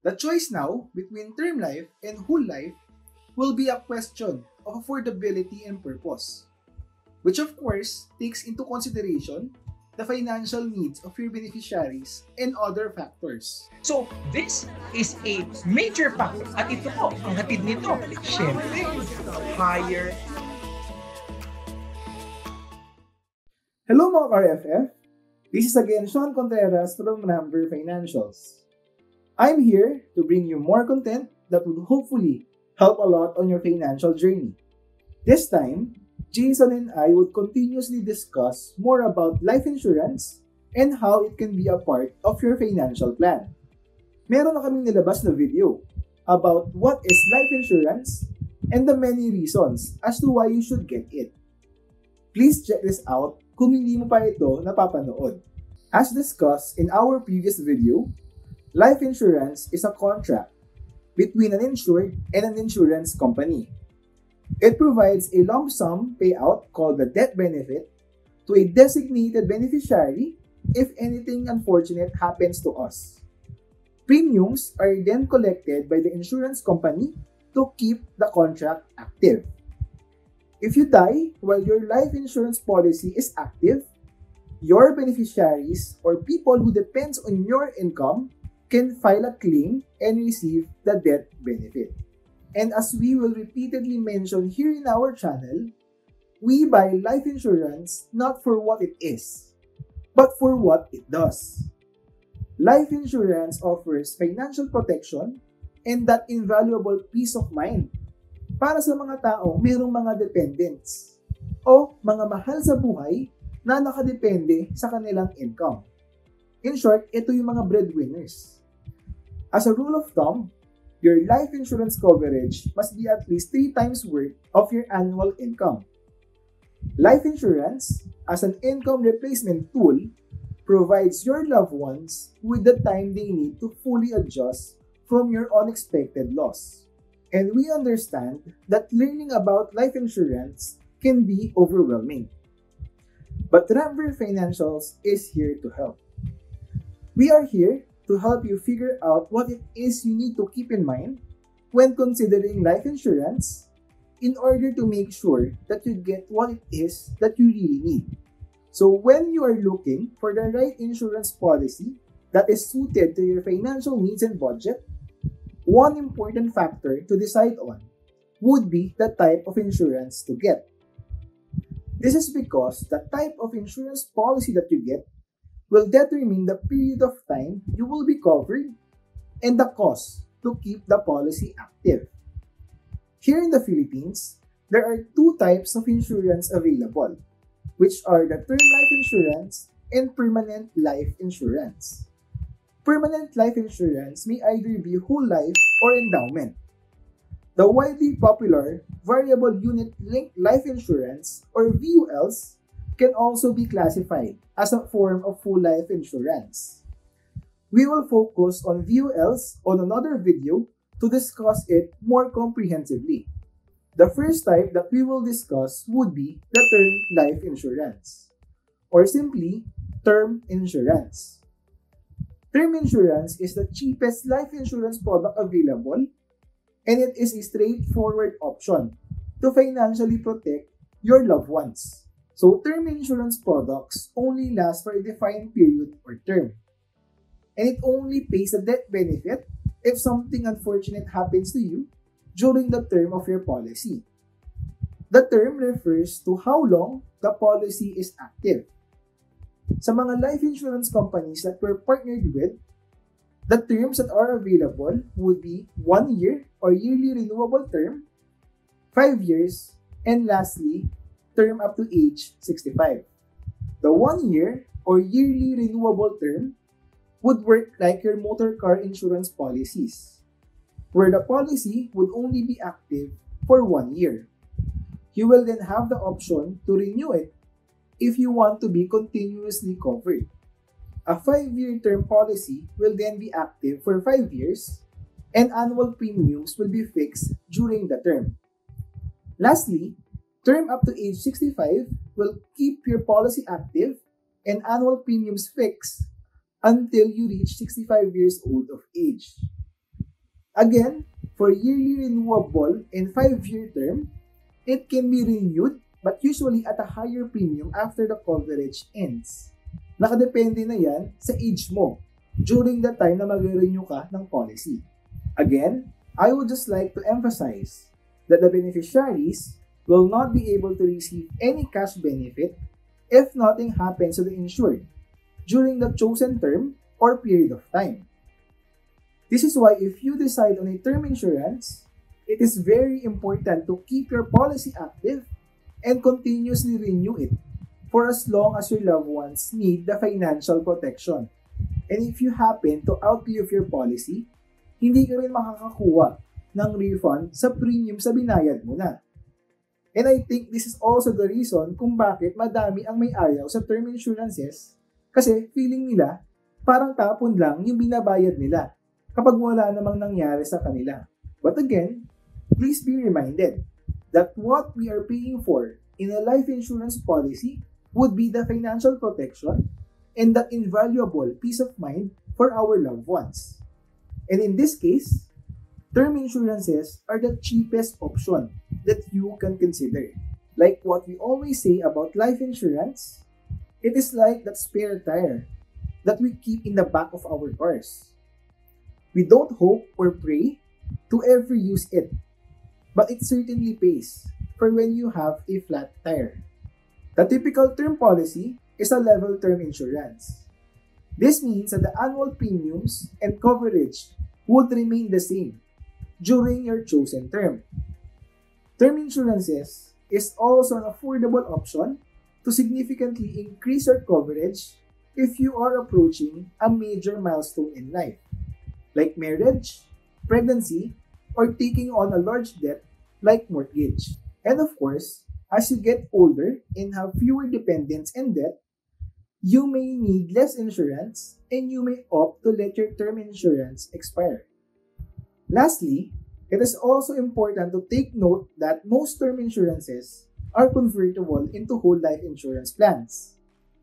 The choice now between term life and whole life will be a question of affordability and purpose, which of course takes into consideration the financial needs of your beneficiaries and other factors. So, this is a major factor. At ito po, ang hatid nito, syempre, higher Hello mga ka-RFF! This is again Sean Contreras from Rampver Financials. I'm here to bring you more content that will hopefully help a lot on your financial journey. This time, Jason and I would continuously discuss more about life insurance and how it can be a part of your financial plan. Meron na kaming nilabas na video about what is life insurance and the many reasons as to why you should get it. Please check this out kung hindi mo pa ito napapanood. As discussed in our previous video, life insurance is a contract between an insured and an insurance company. It provides a lump sum payout called the death benefit to a designated beneficiary if anything unfortunate happens to us. Premiums are then collected by the insurance company to keep the contract active. If you die while your life insurance policy is active, your beneficiaries or people who depends on your income can file a claim and receive the death benefit. And as we will repeatedly mention here in our channel, we buy life insurance not for what it is, but for what it does. Life insurance offers financial protection and that invaluable peace of mind para sa mga tao mayroong mga dependents o mga mahal sa buhay na nakadepende sa kanilang income. In short, ito yung mga breadwinners. As a rule of thumb, your life insurance coverage must be at least 3 times worth of your annual income. Life insurance, as an income replacement tool, provides your loved ones with the time they need to fully adjust from your unexpected loss. And we understand that learning about life insurance can be overwhelming. But Ramver Financials is here to help. We are here to help you figure out what it is you need to keep in mind when considering life insurance in order to make sure that you get what it is that you really need. So when you are looking for the right insurance policy that is suited to your financial needs and budget, one important factor to decide on would be the type of insurance to get. This is because the type of insurance policy that you get will determine the period of time you will be covered and the cost to keep the policy active. Here in the Philippines, there are two types of insurance available, which are the term life insurance and permanent life insurance. Permanent life insurance may either be whole life or endowment. The widely popular Variable Unit Linked Life Insurance or VULs can also be classified as a form of full life insurance. We will focus on VULs on another video to discuss it more comprehensively. The first type that we will discuss would be the term life insurance, or simply term insurance. Term insurance is the cheapest life insurance product available and it is a straightforward option to financially protect your loved ones. So, term insurance products only last for a defined period or term. And it only pays a death benefit if something unfortunate happens to you during the term of your policy. The term refers to how long the policy is active. Sa mga life insurance companies that we're partnered with, The terms that are available would be 1 year or yearly renewable term, 5 years, and lastly, term up to age 65. The 1 year or yearly renewable term would work like your motor car insurance policies, where the policy would only be active for 1 year. You will then have the option to renew it if you want to be continuously covered. A 5-year term policy will then be active for 5 years and annual premiums will be fixed during the term. Lastly, term up to age 65 will keep your policy active and annual premiums fixed until you reach 65 years old of age. Again, for yearly renewable and 5-year term, it can be renewed but usually at a higher premium after the coverage ends. Nakadepende na yan sa age mo during the time na magre-renew ka ng policy. Again, I would just like to emphasize that the beneficiaries will not be able to receive any cash benefit if nothing happens to the insured during the chosen term or period of time. This is why if you decide on a term insurance, it is very important to keep your policy active and continuously renew it for as long as your loved ones need the financial protection. And if you happen to outlive your policy, hindi ka rin makakakuha ng refund sa premium sa binayad mo na. And I think this is also the reason kung bakit madami ang may ayaw sa term insurances kasi feeling nila parang tapon lang yung binabayad nila kapag wala namang nangyari sa kanila. But again, please be reminded that what we are paying for in a life insurance policy would be the financial protection and the invaluable peace of mind for our loved ones. And in this case, term insurances are the cheapest option that you can consider. Like what we always say about life insurance, it is like that spare tire that we keep in the back of our cars. We don't hope or pray to ever use it but it certainly pays for when you have a flat tire. The typical term policy is a level term insurance. This means that the annual premiums and coverage would remain the same during your chosen term. Term insurances is also an affordable option to significantly increase your coverage if you are approaching a major milestone in life, like marriage, pregnancy, or taking on a large debt like mortgage. And of course, as you get older and have fewer dependents and debt, you may need less insurance and you may opt to let your term insurance expire. Lastly, it is also important to take note that most term insurances are convertible into whole life insurance plans,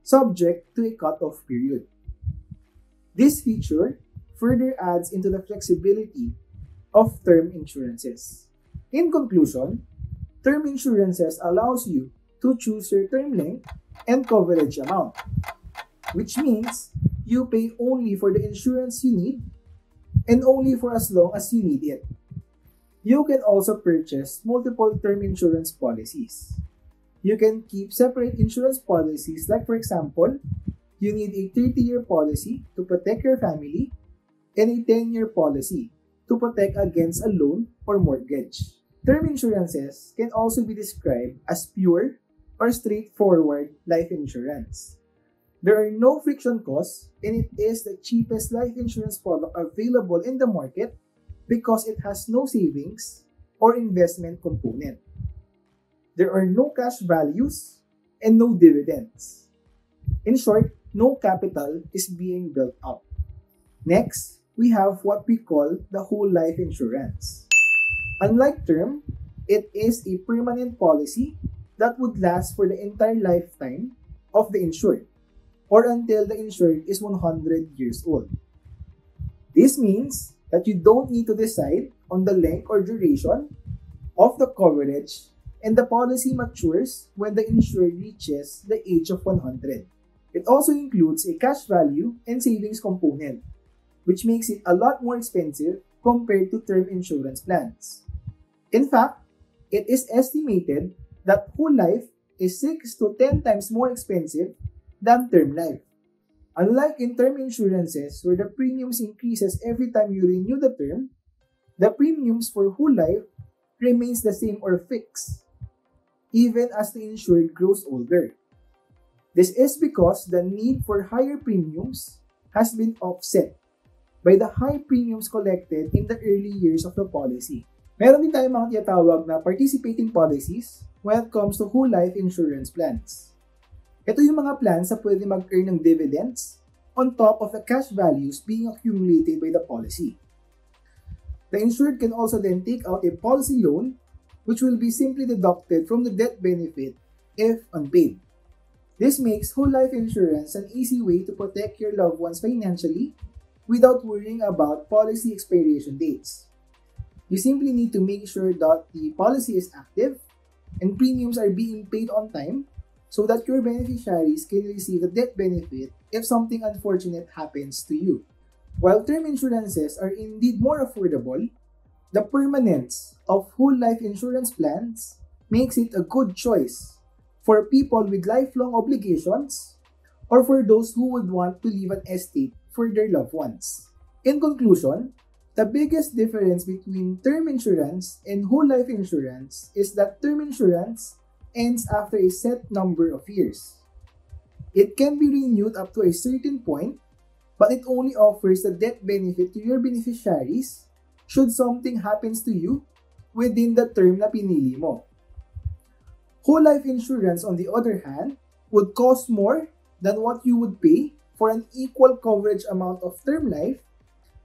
subject to a cutoff period. This feature further adds into the flexibility of term insurances. In conclusion, term insurances allows you to choose your term length and coverage amount, which means you pay only for the insurance you need and only for as long as you need it. You can also purchase multiple term insurance policies. You can keep separate insurance policies like for example, you need a 30-year policy to protect your family and a 10-year policy to protect against a loan or mortgage. Term insurances can also be described as pure or straightforward life insurance. There are no friction costs and it is the cheapest life insurance product available in the market because it has no savings or investment component. There are no cash values and no dividends. In short, no capital is being built up. Next, we have what we call the whole life insurance. Unlike term, it is a permanent policy that would last for the entire lifetime of the insured or until the insured is 100 years old. This means that you don't need to decide on the length or duration of the coverage and the policy matures when the insured reaches the age of 100. It also includes a cash value and savings component, which makes it a lot more expensive compared to term insurance plans. In fact, it is estimated that whole life is 6 to 10 times more expensive than term life. Unlike in term insurances where the premiums increases every time you renew the term, the premiums for whole life remains the same or fixed even as the insured grows older. This is because the need for higher premiums has been offset by the high premiums collected in the early years of the policy. Meron din tayong mga tinatawag na participating policies when it comes to whole life insurance plans. Ito yung mga plans na pwede mag-earn ng dividends on top of the cash values being accumulated by the policy. The insured can also then take out a policy loan which will be simply deducted from the death benefit if unpaid. This makes whole life insurance an easy way to protect your loved ones financially without worrying about policy expiration dates. You simply need to make sure that the policy is active and premiums are being paid on time so that your beneficiaries can receive the death benefit if something unfortunate happens to you. While term insurances are indeed more affordable, the permanence of whole life insurance plans makes it a good choice for people with lifelong obligations or for those who would want to leave an estate for their loved ones. In conclusion, the biggest difference between term insurance and whole life insurance is that term insurance ends after a set number of years. It can be renewed up to a certain point, but it only offers the death benefit to your beneficiaries should something happens to you within the term na pinili mo. Whole life insurance, on the other hand, would cost more than what you would pay for an equal coverage amount of term life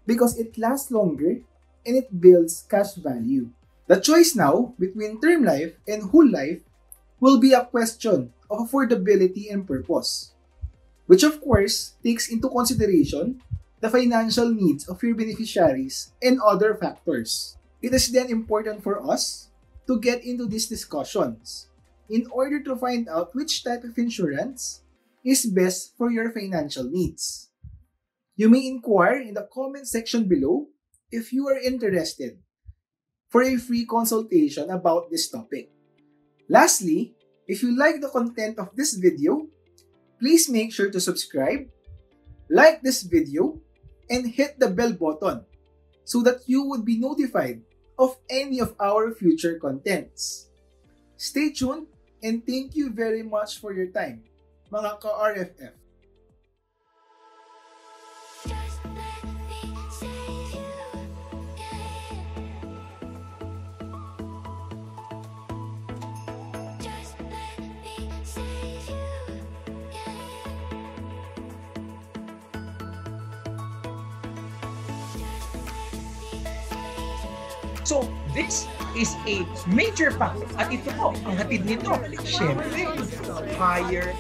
because it lasts longer and it builds cash value. The choice now between term life and whole life will be a question of affordability and purpose, which of course takes into consideration the financial needs of your beneficiaries and other factors. It is then important for us to get into these discussions in order to find out which type of insurance is best for your financial needs. You may inquire in the comment section below if you are interested for a free consultation about this topic. Lastly, if you like the content of this video, please make sure to subscribe, like this video, and hit the bell button so that you would be notified of any of our future contents. Stay tuned and thank you very much for your time, mga ka-RFF. So, this is a major factor. At ito po, ang hatid nito, syempre, higher